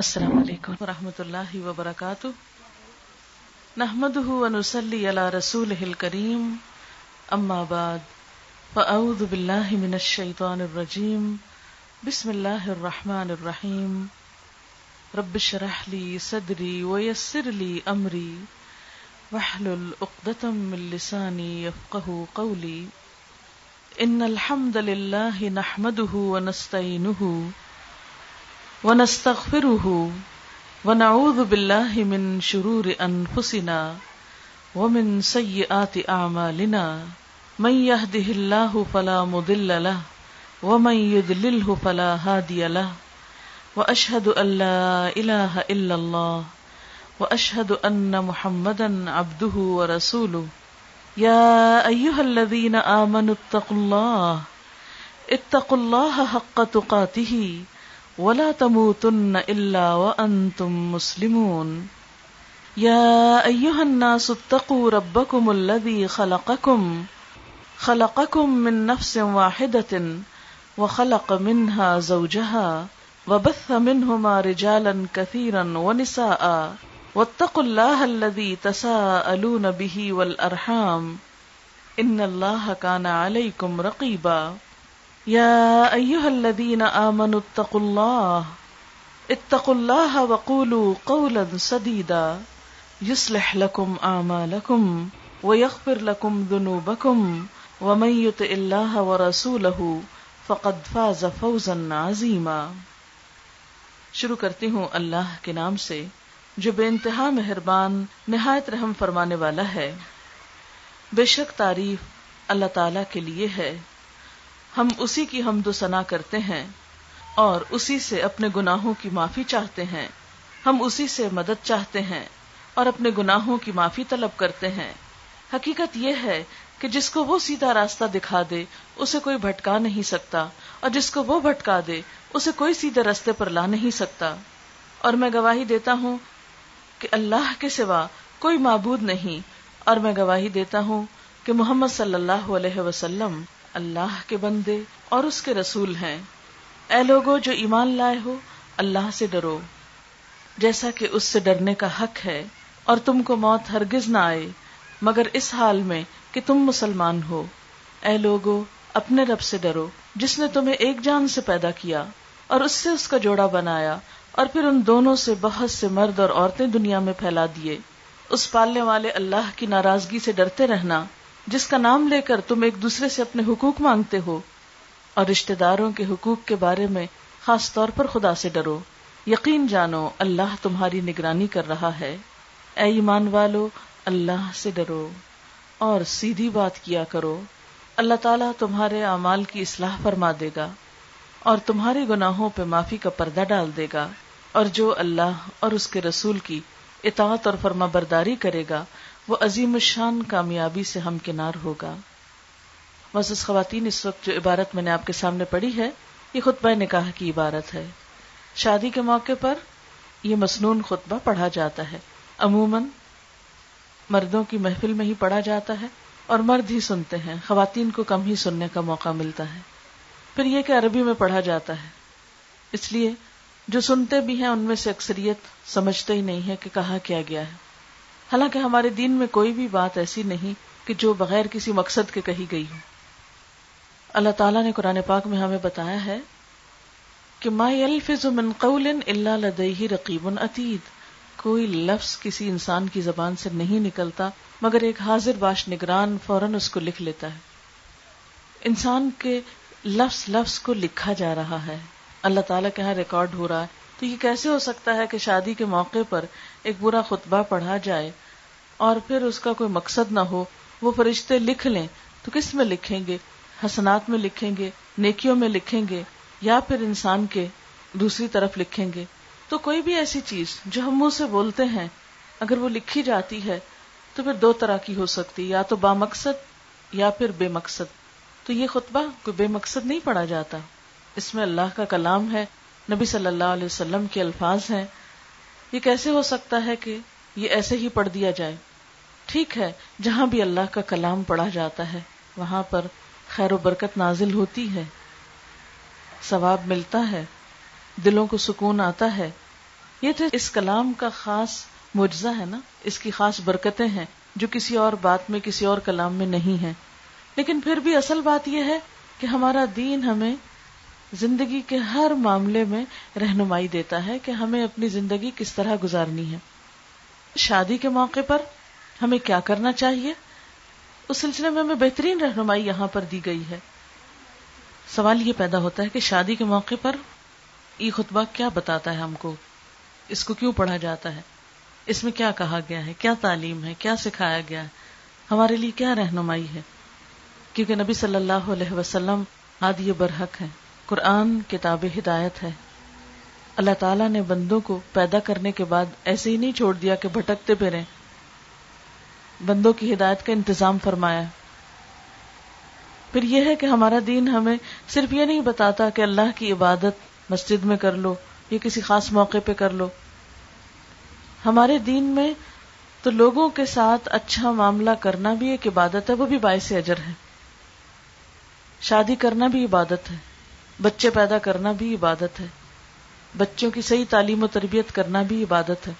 السلام علیکم. ورحمۃ اللہ وبرکاتہ. نحمده ونصلي على رسوله الكريم اما بعد. فاعوذ بالله من الشيطان الرجيم بسم الله الرحمن الرحيم رب اشرح لي صدري ويسر لي امري واحلل عقدة من لساني يفقهوا قولي ان الحمد لله نحمده ونستعينه ونستغفره ونعوذ بالله من شرور أنفسنا ومن سيئات أعمالنا من يهده الله فلا مضل له ومن يذلله فلا هادي له وأشهد أن لا إله إلا الله وأشهد أن محمدا عبده ورسوله يا أيها الذين آمنوا اتقوا الله اتقوا الله حق تقاته ولا تموتن الا وانتم مسلمون. يا ايها الناس اتقوا ربكم الذي خلقكم. خلقكم من نفس واحده وخلق منها زوجها وبث منهما رجالا كثيرا ونساء. واتقوا الله الذي تساءلون به والارحام ان الله كان عليكم رقيبا. يا أيها الذين آمنوا اتقوا الله. اتقوا الله وقولوا قولا سديدا. يصلح لكم أعمالكم ويغفر لكم ذنوبكم. ومن يطع الله ورسوله فقد فاز فوزا عظيما. شروع کرتی ہوں اللہ کے نام سے، جو بے انتہا مہربان، نہایت رحم فرمانے والا ہے۔ بے شک تعریف اللہ تعالی کے لیے ہے۔ ہم اسی کی حمد و ثنا کرتے ہیں اور اسی سے اپنے گناہوں کی معافی چاہتے ہیں۔ ہم اسی سے مدد چاہتے ہیں اور اپنے گناہوں کی معافی طلب کرتے ہیں۔ حقیقت یہ ہے کہ جس کو وہ سیدھا راستہ دکھا دے، اسے کوئی بھٹکا نہیں سکتا، اور جس کو وہ بھٹکا دے، اسے کوئی سیدھے راستے پر لا نہیں سکتا۔ اور میں گواہی دیتا ہوں کہ اللہ کے سوا کوئی معبود نہیں، اور میں گواہی دیتا ہوں کہ محمد صلی اللہ علیہ وسلم اللہ کے بندے اور اس کے رسول ہیں۔ اے لوگو، جو ایمان لائے ہو، اللہ سے ڈرو۔ جیسا کہ اس سے ڈرنے کا حق ہے اور تم کو موت ہرگز نہ آئے، مگر اس حال میں کہ تم مسلمان ہو۔ اے لوگو، اپنے رب سے ڈرو، جس نے تمہیں ایک جان سے پیدا کیا اور اس سے اس کا جوڑا بنایا اور پھر ان دونوں سے بہت سے مرد اور عورتیں دنیا میں پھیلا دیے۔ اس پالنے والے اللہ کی ناراضگی سے ڈرتے رہنا۔ جس کا نام لے کر تم ایک دوسرے سے اپنے حقوق مانگتے ہو اور رشتے داروں کے حقوق کے بارے میں خاص طور پر خدا سے ڈرو۔ یقین جانو، اللہ تمہاری نگرانی کر رہا ہے۔ اے ایمان والو، اللہ سے ڈرو اور سیدھی بات کیا کرو۔ اللہ تعالیٰ تمہارے اعمال کی اصلاح فرما دے گا اور تمہارے گناہوں پہ معافی کا پردہ ڈال دے گا۔ اور جو اللہ اور اس کے رسول کی اطاعت اور فرما برداری کرے گا وہ عظیم الشان کامیابی سے ہم کنار ہوگا۔ مزز خواتین، اس وقت جو عبارت میں نے آپ کے سامنے پڑھی ہے، یہ خطبہ نکاح کی عبارت ہے۔ شادی کے موقع پر یہ مصنون خطبہ پڑھا جاتا ہے۔ عموماً مردوں کی محفل میں ہی پڑھا جاتا ہے اور مرد ہی سنتے ہیں۔ خواتین کو کم ہی سننے کا موقع ملتا ہے۔ پھر یہ کہ عربی میں پڑھا جاتا ہے۔ اس لیے جو سنتے بھی ہیں، ان میں سے اکثریت سمجھتے ہی نہیں ہے کہ کہا کیا گیا ہے۔ حالانکہ ہمارے دین میں کوئی بھی بات ایسی نہیں کہ جو بغیر کسی مقصد کے کہی گئی ہو۔ اللہ تعالیٰ نے قرآن پاک میں ہمیں بتایا ہے کہ ما يلفظ من قول الا لديه رقیب عتید۔ کوئی لفظ کسی انسان کی زبان سے نہیں نکلتا، مگر ایک حاضر باش نگران فوراً اس کو لکھ لیتا ہے۔ انسان کے لفظ لفظ کو لکھا جا رہا ہے۔ اللہ تعالیٰ کے یہاں ریکارڈ ہو رہا ہے۔ تو یہ کیسے ہو سکتا ہے کہ شادی کے موقع پر ایک برا خطبہ پڑھا جائے اور پھر اس کا کوئی مقصد نہ ہو، وہ فرشتے لکھ لیں۔ تو کس میں لکھیں گے؟ حسنات میں لکھیں گے، نیکیوں میں لکھیں گے، یا پھر انسان کے دوسری طرف لکھیں گے؟ تو کوئی بھی ایسی چیز جو ہم منہ سے بولتے ہیں، اگر وہ لکھی جاتی ہے، تو پھر دو طرح کی ہو سکتی، یا تو با مقصد یا پھر بے مقصد۔ تو یہ خطبہ کوئی بے مقصد نہیں پڑھا جاتا۔ اس میں اللہ کا کلام ہے، نبی صلی اللہ علیہ وسلم کے الفاظ ہیں۔ یہ کیسے ہو سکتا ہے کہ یہ ایسے ہی پڑھ دیا جائے؟ ٹھیک ہے، جہاں بھی اللہ کا کلام پڑھا جاتا ہے، وہاں پر خیر و برکت نازل ہوتی ہے، ثواب ملتا ہے، دلوں کو سکون آتا ہے۔ یہ تو اس کلام کا خاص معجزہ ہے نا؟ اس کی خاص برکتیں ہیں جو کسی اور بات میں، کسی اور کلام میں نہیں ہے لیکن پھر بھی اصل بات یہ ہے کہ ہمارا دین ہمیں زندگی کے ہر معاملے میں رہنمائی دیتا ہے کہ ہمیں اپنی زندگی کس طرح گزارنی ہے۔ شادی کے موقع پر ہمیں کیا کرنا چاہیے؟ اس سلسلے میں ہمیں بہترین رہنمائی یہاں پر دی گئی ہے۔ سوال یہ پیدا ہوتا ہے کہ شادی کے موقع پر یہ خطبہ کیا بتاتا ہے ہم کو؟ اس کو کیوں پڑھا جاتا ہے؟ اس میں کیا کہا گیا ہے؟ کیا تعلیم ہے؟ کیا سکھایا گیا ہے؟ ہمارے لیے کیا رہنمائی ہے؟ کیونکہ نبی صلی اللہ علیہ وسلم ہادی برحق ہے قرآن کتاب ہدایت ہے۔ اللہ تعالیٰ نے بندوں کو پیدا کرنے کے بعد ایسے ہی نہیں چھوڑ دیا کہ بھٹکتے پھریں۔ بندوں کی ہدایت کا انتظام فرمایا۔ پھر یہ ہے کہ ہمارا دین ہمیں صرف یہ نہیں بتاتا کہ اللہ کی عبادت مسجد میں کر لو یا کسی خاص موقع پہ کر لو۔ ہمارے دین میں تو لوگوں کے ساتھ اچھا معاملہ کرنا بھی ایک عبادت ہے، وہ بھی باعث اجر ہے۔ شادی کرنا بھی عبادت ہے۔ بچے پیدا کرنا بھی عبادت ہے۔ بچوں کی صحیح تعلیم و تربیت کرنا بھی عبادت ہے۔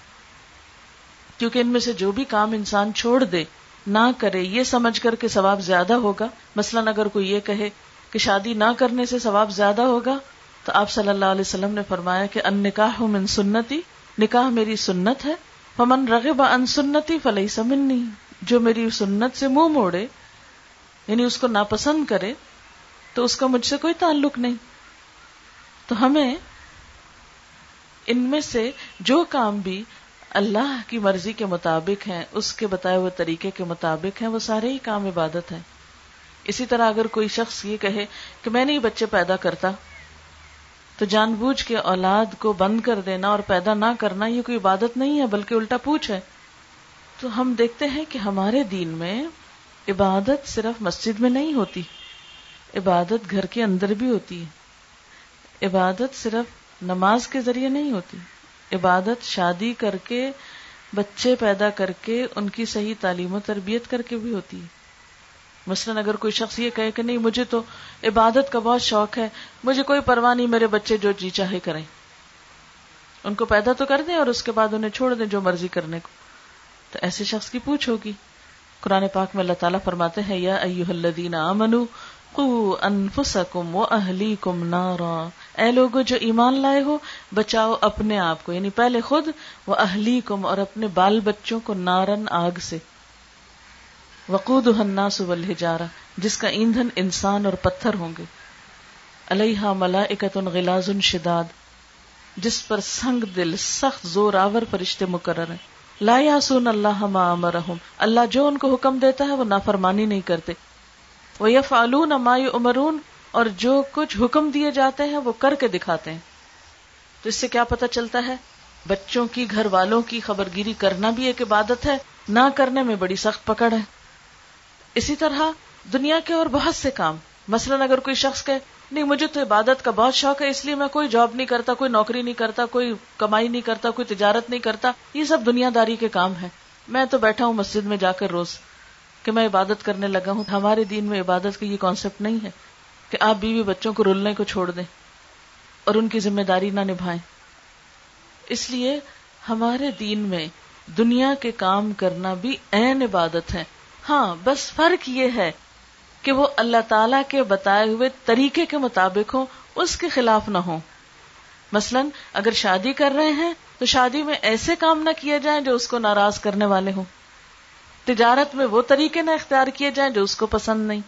کیونکہ ان میں سے جو بھی کام انسان چھوڑ دے، نہ کرے، یہ سمجھ کر کے ثواب زیادہ ہوگا۔ مثلاً اگر کوئی یہ کہے کہ شادی نہ کرنے سے ثواب زیادہ ہوگا، تو آپ صلی اللہ علیہ وسلم نے فرمایا کہ ان نکاح من سنتی، نکاح میری سنت ہے۔ فمن رغب ان سنتی فلئی سمنی جو میری سنت سے منہ مو موڑے یعنی اس کو ناپسند کرے، تو اس کا مجھ سے کوئی تعلق نہیں۔ تو ہمیں ان میں سے جو کام بھی اللہ کی مرضی کے مطابق ہیں، اس کے بتائے ہوئے طریقے کے مطابق ہیں، وہ سارے ہی کام عبادت ہیں۔ اسی طرح اگر کوئی شخص یہ کہے کہ میں نہیں بچے پیدا کرتا، تو جان بوجھ کے اولاد کو بند کر دینا اور پیدا نہ کرنا یہ کوئی عبادت نہیں ہے، بلکہ الٹا پوچھ ہے۔ تو ہم دیکھتے ہیں کہ ہمارے دین میں عبادت صرف مسجد میں نہیں ہوتی، عبادت گھر کے اندر بھی ہوتی ہے۔ عبادت صرف نماز کے ذریعے نہیں ہوتی۔ عبادت شادی کر کے، بچے پیدا کر کے، ان کی صحیح تعلیم و تربیت کر کے بھی ہوتی۔ ہے مثلاً اگر کوئی شخص یہ کہے کہ نہیں، مجھے تو عبادت کا بہت شوق ہے، مجھے کوئی پرواہ نہیں، میرے بچے جو جی چاہے کریں۔ ان کو پیدا تو کر دیں اور اس کے بعد انہیں چھوڑ دیں جو مرضی کرنے کو۔ تو ایسے شخص کی پوچھ ہوگی۔ قرآن پاک میں اللہ تعالیٰ فرماتے ہیں، یا الذین آمنو قو انفسکم و اہلیکم نارا۔ اے لوگو جو ایمان لائے ہو، بچاؤ اپنے آپ کو۔ یعنی پہلے خود وہ اہلی کم اور اپنے بال بچوں کو نارن آگ سے۔ وقود الناس والحجارہ جس کا ایندھن انسان اور پتھر ہوں گے۔ علیہ ملائکت غلاظ شداد۔ جس پر سنگ دل، سخت زور آور فرشتے مقرر ہیں۔ لا یاسون اللہ ما امرہم۔ اللہ جو ان کو حکم دیتا ہے، وہ نافرمانی نہیں کرتے۔ وہ یفعلون ما یؤمرون۔ اور جو کچھ حکم دیے جاتے ہیں وہ کر کے دکھاتے ہیں۔ تو اس سے کیا پتا چلتا ہے؟ بچوں کی، گھر والوں کی خبرگیری کرنا بھی ایک عبادت ہے، نہ کرنے میں بڑی سخت پکڑ ہے۔ اسی طرح دنیا کے اور بہت سے کام۔ مثلا اگر کوئی شخص کہ نہیں، مجھے تو عبادت کا بہت شوق ہے، اس لیے میں کوئی جاب نہیں کرتا، کوئی نوکری نہیں کرتا، کوئی کمائی نہیں کرتا، کوئی تجارت نہیں کرتا۔ یہ سب دنیا داری کے کام ہے میں تو بیٹھا ہوں مسجد میں جا کر روز کہ میں عبادت کرنے لگا ہوں۔ ہمارے دین میں عبادت کا یہ کانسیپٹ نہیں ہے۔ کہ آپ بیوی بچوں کو رولنے کو چھوڑ دیں اور ان کی ذمہ داری نہ نبھائیں۔ اس لیے ہمارے دین میں دنیا کے کام کرنا بھی این عبادت ہے۔ ہاں بس فرق یہ ہے کہ وہ اللہ تعالی کے بتائے ہوئے طریقے کے مطابق ہوں، اس کے خلاف نہ ہو مثلا، اگر شادی کر رہے ہیں، تو شادی میں ایسے کام نہ کیے جائیں جو اس کو ناراض کرنے والے ہوں۔ تجارت میں وہ طریقے نہ اختیار کیے جائیں جو اس کو پسند نہیں۔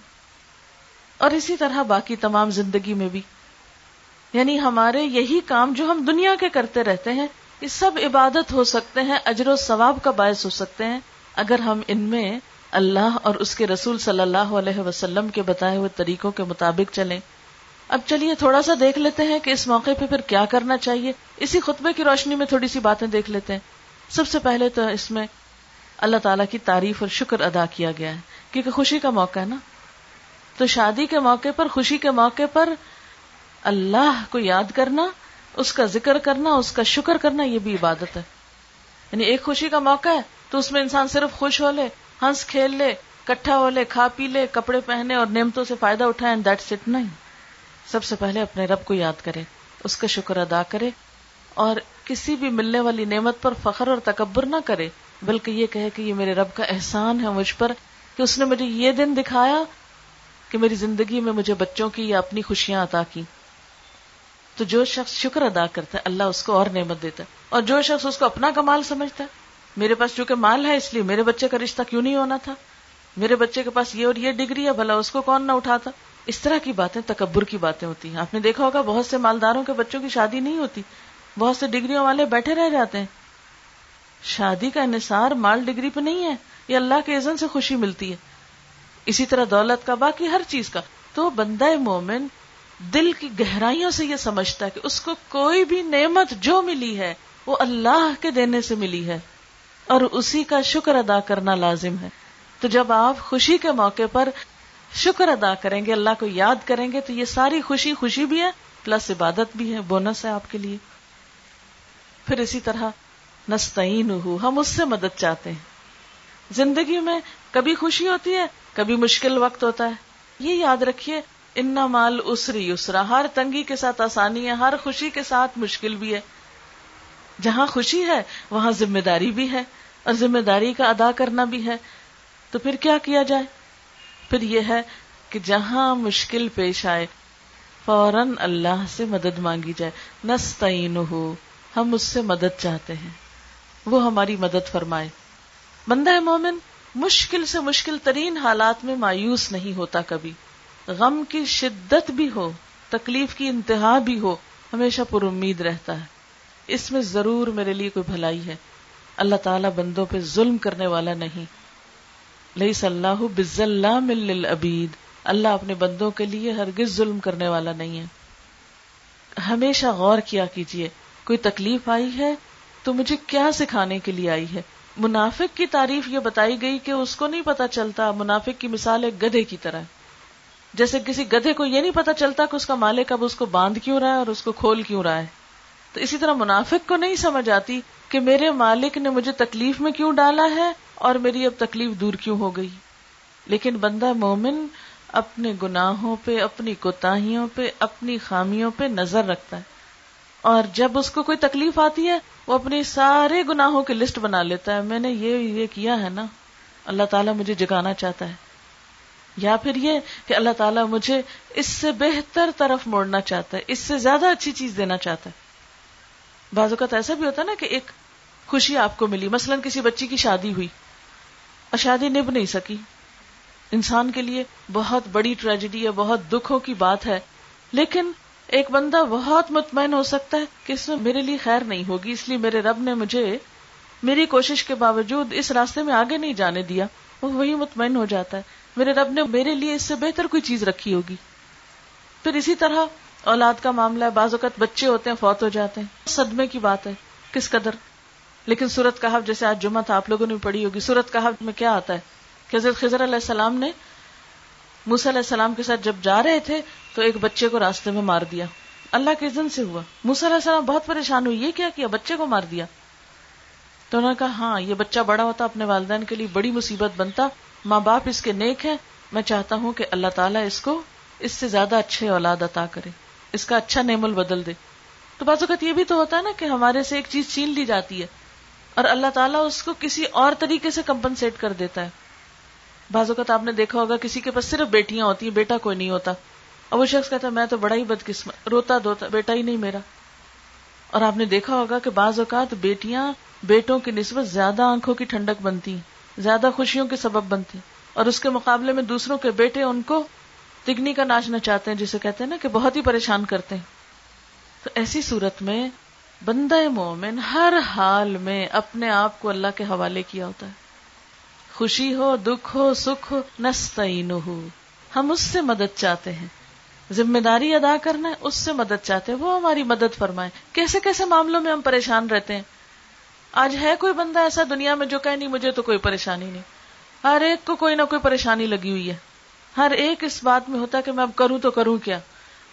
اور اسی طرح باقی تمام زندگی میں بھی۔ یعنی ہمارے یہی کام جو ہم دنیا کے کرتے رہتے ہیں، یہ سب عبادت ہو سکتے ہیں، اجر و ثواب کا باعث ہو سکتے ہیں۔ اگر ہم ان میں اللہ اور اس کے رسول صلی اللہ علیہ وسلم کے بتائے ہوئے طریقوں کے مطابق چلیں۔ اب چلیے تھوڑا سا دیکھ لیتے ہیں کہ اس موقع پہ پھر کیا کرنا چاہیے۔ اسی خطبے کی روشنی میں تھوڑی سی باتیں دیکھ لیتے ہیں۔ سب سے پہلے تو اس میں اللہ تعالیٰ کی تعریف اور شکر ادا کیا گیا ہے، کیونکہ خوشی کا موقع ہے نا۔ تو شادی کے موقع پر، خوشی کے موقع پر اللہ کو یاد کرنا، اس کا ذکر کرنا، اس کا شکر کرنا، یہ بھی عبادت ہے۔ یعنی ایک خوشی کا موقع ہے تو اس میں انسان صرف خوش ہو لے، ہنس کھیل لے، کٹھا ہو لے، کھا پی لے، کپڑے پہنے اور نعمتوں سے فائدہ اٹھائے دیٹ نہیں۔ سب سے پہلے اپنے رب کو یاد کرے، اس کا شکر ادا کرے اور کسی بھی ملنے والی نعمت پر فخر اور تکبر نہ کرے، بلکہ یہ کہے کہ یہ میرے رب کا احسان ہے مجھ پر کہ اس نے مجھے یہ دن دکھایا کہ میری زندگی میں مجھے بچوں کی یا اپنی خوشیاں عطا کی۔ تو جو شخص شکر ادا کرتا ہے، اللہ اس کو اور نعمت دیتا ہے۔ اور جو شخص اس کو اپنا کمال سمجھتا ہے، میرے پاس چونکہ مال ہے اس لیے میرے بچے کا رشتہ کیوں نہیں ہونا تھا؟ میرے بچے کے پاس یہ اور یہ ڈگری ہے، بھلا اس کو کون نہ اٹھاتا۔ اس طرح کی باتیں، تکبر کی باتیں ہوتی ہیں۔ آپ نے دیکھا ہوگا، بہت سے مالداروں کے بچوں کی شادی نہیں ہوتی۔ بہت سے ڈگریوں والے بیٹھے رہ جاتے ہیں۔ شادی کا انحصار مال ڈگری پہ نہیں ہے، یہ اللہ کے عزن سے خوشی ملتی ہے۔ اسی طرح دولت کا، باقی ہر چیز کا۔ تو بندہ مومن دل کی گہرائیوں سے یہ سمجھتا ہے کہ اس کو کوئی بھی نعمت جو ملی ہے، وہ اللہ کے دینے سے ملی ہے۔ اور اسی کا شکر ادا کرنا لازم ہے۔ تو جب آپ خوشی کے موقع پر شکر ادا کریں گے، اللہ کو یاد کریں گے، تو یہ ساری خوشی خوشی بھی ہے، پلس عبادت بھی ہے، بونس ہے آپ کے لیے۔ پھر اسی طرح نستعین ہو ہم اس سے مدد چاہتے ہیں۔ زندگی میں کبھی خوشی ہوتی ہے کبھی مشکل وقت ہوتا ہے۔ یہ یاد رکھیے، ان مال اسری اسرا ہر تنگی کے ساتھ آسانی ہے، ہر خوشی کے ساتھ مشکل بھی ہے۔ جہاں خوشی ہے، وہاں ذمہ داری بھی ہے اور ذمہ داری کا ادا کرنا بھی ہے۔ تو پھر کیا کیا جائے؟ پھر یہ ہے کہ جہاں مشکل پیش آئے، فوراً اللہ سے مدد مانگی جائے۔ نستعین ہو ہم اس سے مدد چاہتے ہیں۔ وہ ہماری مدد فرمائے۔ بندہ مومن مشکل سے مشکل ترین حالات میں مایوس نہیں ہوتا کبھی۔ غم کی شدت بھی ہو، تکلیف کی انتہا بھی ہو، ہمیشہ پر امید رہتا ہے۔ اس میں ضرور میرے لیے کوئی بھلائی ہے۔ اللہ تعالیٰ بندوں پہ ظلم کرنے والا نہیں۔ لئی صلاح بز اللہ مل ابید اللہ اپنے بندوں کے لیے ہرگز ظلم کرنے والا نہیں ہے۔ ہمیشہ غور کیا کیجیے کوئی تکلیف آئی ہے تو مجھے کیا سکھانے کے لیے آئی ہے؟ منافق کی تعریف یہ بتائی گئی کہ اس کو نہیں پتا چلتا، منافق کی مثال ایک گدھے کی طرح جیسے کسی گدھے کو یہ نہیں پتا چلتا کہ اس کا مالک اب اس کو باندھ کیوں رہا ہے اور اس کو کھول کیوں رہا ہے۔ تو اسی طرح منافق کو نہیں سمجھ آتی کہ میرے مالک نے مجھے تکلیف میں کیوں ڈالا ہے اور میری اب تکلیف دور کیوں ہو گئی۔ لیکن بندہ مومن اپنے گناہوں پہ، اپنی کوتاہیوں پہ، اپنی خامیوں پہ نظر رکھتا ہے۔ اور جب اس کو کوئی تکلیف آتی ہے وہ اپنی سارے گناہوں کی لسٹ بنا لیتا ہے میں نے یہ یہ کیا ہے نا اللہ تعالیٰ مجھے جگانا چاہتا ہے یا پھر یہ کہ اللہ تعالیٰ مجھے اس سے بہتر طرف موڑنا چاہتا ہے اس سے زیادہ اچھی چیز دینا چاہتا ہے بعض اوقات ایسا بھی ہوتا ہے نا کہ ایک خوشی آپ کو ملی مثلا کسی بچی کی شادی ہوئی اور شادی نب نہیں سکی انسان کے لیے بہت بڑی ٹریجڈی ہے، بہت دکھوں کی بات ہے، لیکن ایک بندہ بہت مطمئن ہو سکتا ہے کہ اس میں میرے لیے خیر نہیں ہوگی، اس لیے میرے رب نے مجھے میری کوشش کے باوجود اس راستے میں آگے نہیں جانے دیا۔ وہ وہی مطمئن ہو جاتا ہے۔ میرے رب نے میرے لیے اس سے بہتر کوئی چیز رکھی ہوگی۔ پھر اسی طرح اولاد کا معاملہ ہے، بعض اوقات بچے ہوتے ہیں، فوت ہو جاتے ہیں۔ صدمے کی بات ہے، کس قدر؟ لیکن سورت کہا جیسے آج جمعہ تھا، آپ لوگوں نے پڑھی ہوگی۔ سورت کہا میں کیا آتا ہے؟ کہ حضرت خضر علیہ السلام نے موسی علیہ السلام کے ساتھ جب جا رہے تھے تو ایک بچے کو راستے میں مار دیا۔ اللہ کے عزن سے ہوا۔ موسی علیہ السلام بہت پریشان ہوئی۔ یہ کیا کیا؟ بچے کو مار دیا۔ تو انہوں نے کہا ہاں یہ بچہ بڑا ہوتا، اپنے والدین کے لیے بڑی مصیبت بنتا۔ ماں باپ اس کے نیک ہیں۔ میں چاہتا ہوں کہ اللہ تعالیٰ اس کو اس سے زیادہ اچھے اولاد عطا کرے۔ اس کا اچھا نعم بدل دے۔ تو بعض اوقات یہ بھی تو ہوتا ہے نا کہ ہمارے سے ایک چیز چھین لی جاتی ہے اور اللہ تعالیٰ اس کو کسی اور طریقے سے کمپنسیٹ کر دیتا ہے۔ بعض اوقات آپ نے دیکھا ہوگا کسی کے پاس صرف بیٹیاں ہوتی ہیں، بیٹا کوئی نہیں ہوتا۔ اور وہ شخص کہتا ہے، میں تو بڑا ہی بدقسمت، روتا دھوتا، بیٹا ہی نہیں میرا۔ اور آپ نے دیکھا ہوگا کہ بعض اوقات بیٹیاں بیٹوں کی نسبت زیادہ آنکھوں کی ٹھنڈک بنتی زیادہ خوشیوں کے سبب بنتی اور اس کے مقابلے میں دوسروں کے بیٹے ان کو تگنی کا ناچنا چاہتے ہیں، جسے کہتے ہیں نا کہ بہت ہی پریشان کرتے ہیں۔ تو ایسی صورت میں بندہ مومن ہر حال میں اپنے آپ کو اللہ کے حوالے کیا ہوتا ہے۔ خوشی ہو، دکھ ہو، سکھ ہو نستعین ہو ہم اس سے مدد چاہتے ہیں۔ ذمہ داری ادا کرنا ہے اس سے مدد چاہتے ہیں۔ وہ ہماری مدد فرمائے۔ کیسے کیسے معاملوں میں ہم پریشان رہتے ہیں؟ آج ہے کوئی بندہ ایسا دنیا میں جو کہ نہیں، مجھے تو کوئی پریشانی نہیں۔ ہر ایک کو کوئی نہ کوئی پریشانی لگی ہوئی ہے۔ ہر ایک اس بات میں ہوتا ہے کہ میں اب کروں تو کروں کیا؟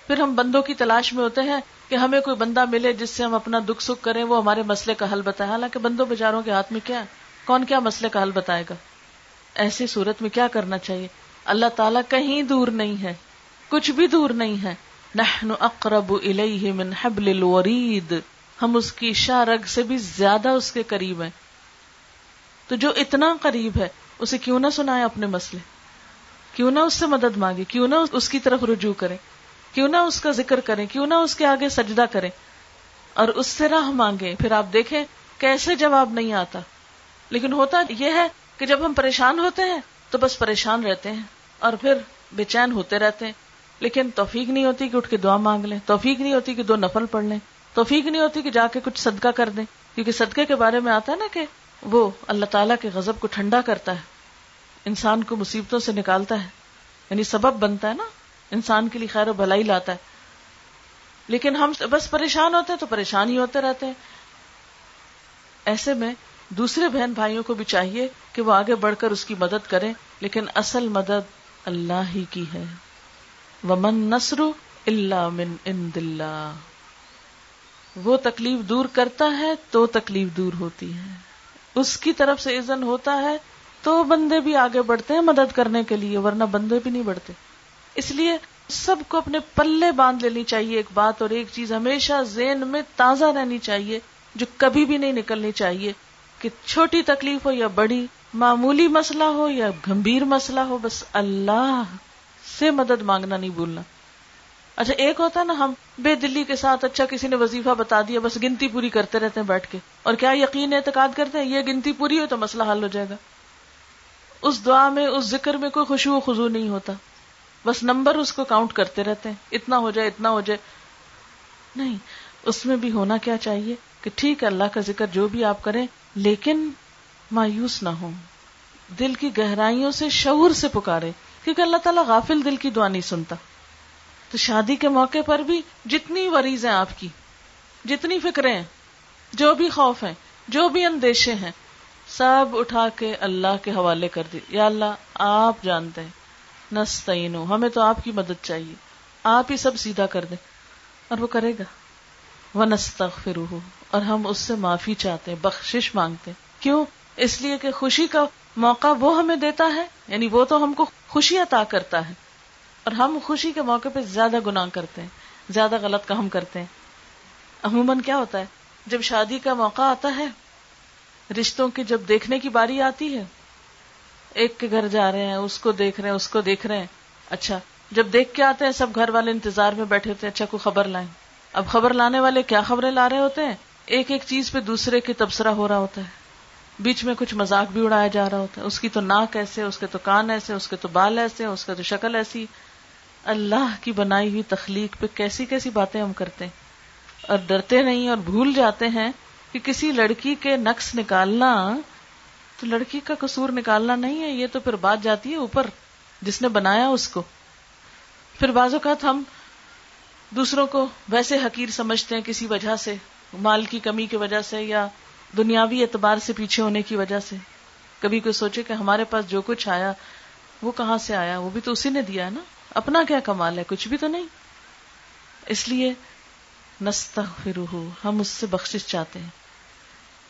پھر ہم بندوں کی تلاش میں ہوتے ہیں کہ ہمیں کوئی بندہ ملے جس سے ہم اپنا دکھ سکھ کریں، وہ ہمارے مسئلے کا حل بتائے حالانکہ بندوں بچاروں کے ہاتھ میں کیا کون کیا مسئلے کا حل بتائے گا؟ ایسی صورت میں کیا کرنا چاہیے؟ اللہ تعالیٰ کہیں دور نہیں ہے، کچھ بھی دور نہیں ہے۔ نحن اقرب الیہ من حبل الورید۔ ہم اس کی شاہ رگ سے بھی زیادہ اس کے قریب ہیں۔ تو جو اتنا قریب ہے، اسے کیوں نہ سنائے اپنے مسئلے؟ کیوں نہ اس سے مدد مانگے، کیوں نہ اس کی طرف رجوع کرے، کیوں نہ اس کا ذکر کریں کیوں نہ اس کے آگے سجدہ کریں اور اس سے راہ مانگے، پھر آپ دیکھیں کیسے جواب نہیں آتا۔ لیکن ہوتا یہ ہے کہ جب ہم پریشان ہوتے ہیں تو بس پریشان رہتے ہیں اور پھر بے چین ہوتے رہتے ہیں۔ لیکن توفیق نہیں ہوتی کہ اٹھ کے دعا مانگ لیں، توفیق نہیں ہوتی کہ دو نفل پڑھ لیں، توفیق نہیں ہوتی کہ جا کے کچھ صدقہ کر دیں۔ کیونکہ صدقے کے بارے میں آتا ہے نا کہ وہ اللہ تعالیٰ کے غضب کو ٹھنڈا کرتا ہے، انسان کو مصیبتوں سے نکالتا ہے۔ یعنی سبب بنتا ہے نا، انسان کے لیے خیر و بھلائی لاتا ہے۔ لیکن ہم بس پریشان ہوتے ہیں تو پریشان ہی ہوتے رہتے ہیں۔ ایسے میں دوسرے بہن بھائیوں کو بھی چاہیے کہ وہ آگے بڑھ کر اس کی مدد کریں، لیکن اصل مدد اللہ ہی کی ہے۔ ومن نصر اللہ من ان وہ تکلیف دور کرتا ہے تو تکلیف دور ہوتی ہے۔ اس کی طرف سے عزن ہوتا ہے تو بندے بھی آگے بڑھتے ہیں مدد کرنے کے لیے، ورنہ بندے بھی نہیں بڑھتے۔ اس لیے سب کو اپنے پلے باندھ لینی چاہیے ایک بات، اور ایک چیز ہمیشہ زین میں تازہ رہنی چاہیے جو کبھی بھی نہیں نکلنی چاہیے۔ کہ چھوٹی تکلیف ہو یا بڑی، معمولی مسئلہ ہو یا گمبھیر مسئلہ ہو، بس اللہ سے مدد مانگنا نہیں بھولنا۔ اچھا ایک ہوتا ہے نا، ہم بے دلی کے ساتھ اچھا کسی نے وظیفہ بتا دیا، بس گنتی پوری کرتے رہتے ہیں بیٹھ کے۔ اور کیا یقین اعتقاد کرتے ہیں، یہ گنتی پوری ہو تو مسئلہ حل ہو جائے گا۔ اس دعا میں، اس ذکر میں کوئی خوشی و خزو نہیں ہوتا۔ بس نمبر اس کو کاؤنٹ کرتے رہتے ہیں، اتنا ہو جائے، اتنا ہو جائے۔ نہیں، اس میں بھی ہونا کیا چاہیے کہ ٹھیک ہے، اللہ کا ذکر جو بھی آپ کریں لیکن مایوس نہ ہو دل کی گہرائیوں سے شعور سے پکارے، کیونکہ اللہ تعالیٰ غافل دل کی دعا نہیں سنتا۔ تو شادی کے موقع پر بھی جتنی وریز ہیں آپ کی، جتنی فکریں ہیں، جو بھی خوف ہیں، جو بھی اندیشے ہیں، سب اٹھا کے اللہ کے حوالے کر دی۔ یا اللہ، آپ جانتے ہیں۔ نستعین ہمیں تو آپ کی مدد چاہیے۔ آپ ہی سب سیدھا کر دیں۔ اور وہ کرے گا۔ وہ نستغفر اور ہم اس سے معافی چاہتے ہیں، بخشش مانگتے ہیں۔ کیوں؟ اس لیے کہ خوشی کا موقع وہ ہمیں دیتا ہے یعنی وہ تو ہم کو خوشی عطا کرتا ہے۔ اور ہم خوشی کے موقع پہ زیادہ گناہ کرتے ہیں، زیادہ غلط کام کرتے ہیں۔ عموماً کیا ہوتا ہے؟ جب شادی کا موقع آتا ہے، رشتوں کی جب دیکھنے کی باری آتی ہے، ایک کے گھر جا رہے ہیں، اس کو دیکھ رہے ہیں، اس کو دیکھ رہے ہیں۔ اچھا جب دیکھ کے آتے ہیں، سب گھر والے انتظار میں بیٹھے ہوتے ہیں اچھا کوئی خبر لائیں۔ اب خبر لانے والے کیا خبریں لا رہے ہوتے ہیں؟ ایک ایک چیز پہ دوسرے کی تبصرہ ہو رہا ہوتا ہے۔ بیچ میں کچھ مزاق بھی اڑایا جا رہا ہوتا ہے۔ اس کی تو ناک ایسے، اس کے تو کان ایسے، اس کے تو بال ایسے، اس کا تو شکل ایسی۔ اللہ کی بنائی ہوئی تخلیق پہ کیسی کیسی باتیں ہم کرتے ہیں۔ اور ڈرتے نہیں اور بھول جاتے ہیں کہ کسی لڑکی کے نقص نکالنا تو لڑکی کا قصور نکالنا نہیں ہے، یہ تو پھر بات جاتی ہے اوپر۔ جس نے بنایا اس کو۔ پھر بعض اوقات ہم دوسروں کو ویسے حقیر سمجھتے ہیں کسی وجہ سے۔ مال کی کمی کی وجہ سے یا دنیاوی اعتبار سے پیچھے ہونے کی وجہ سے؟ کبھی کوئی سوچے کہ ہمارے پاس جو کچھ آیا، وہ کہاں سے آیا؟ وہ بھی تو اسی نے دیا ہے نا؟ اپنا کیا کمال ہے؟ کچھ بھی تو نہیں۔ اس لیے نستا ہم اس سے بخشش چاہتے ہیں۔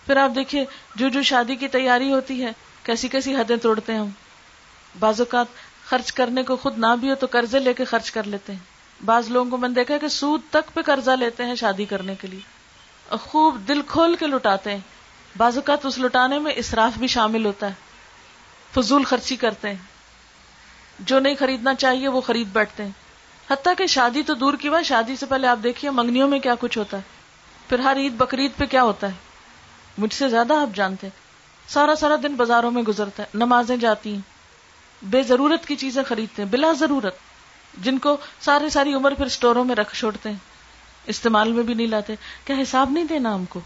پھر آپ دیکھیے، جو جو شادی کی تیاری ہوتی ہے، کیسی کیسی حدیں توڑتے ہیں ہم۔ بعض اوقات خرچ کرنے کو خود نہ بھی ہو تو قرضے لے کے خرچ کر لیتے ہیں۔ بعض لوگوں کو میں نے دیکھا کہ سود تک پہ قرضہ لیتے ہیں شادی کرنے کے لیے۔ اور خوب دل کھول کے لٹاتے ہیں۔ بعض اوقات اس لٹانے میں اسراف بھی شامل ہوتا ہے۔ فضول خرچی کرتے ہیں۔ جو نہیں خریدنا چاہیے وہ خرید بیٹھتے ہیں۔ حتیٰ کہ شادی تو دور کی بات، شادی سے پہلے آپ دیکھیے منگنیوں میں کیا کچھ ہوتا ہے۔ پھر ہر عید بقرعید پہ کیا ہوتا ہے؟ مجھ سے زیادہ آپ جانتے ہیں۔ سارا سارا دن بازاروں میں گزرتا ہے، نمازیں جاتی ہیں۔ بے ضرورت کی چیزیں خریدتے ہیں، بلا ضرورت۔ جن کو ساری ساری عمر پھر اسٹوروں میں رکھ چھوڑتے ہیں۔ استعمال میں بھی نہیں لاتے۔ کیا حساب نہیں دینا ہم کو؟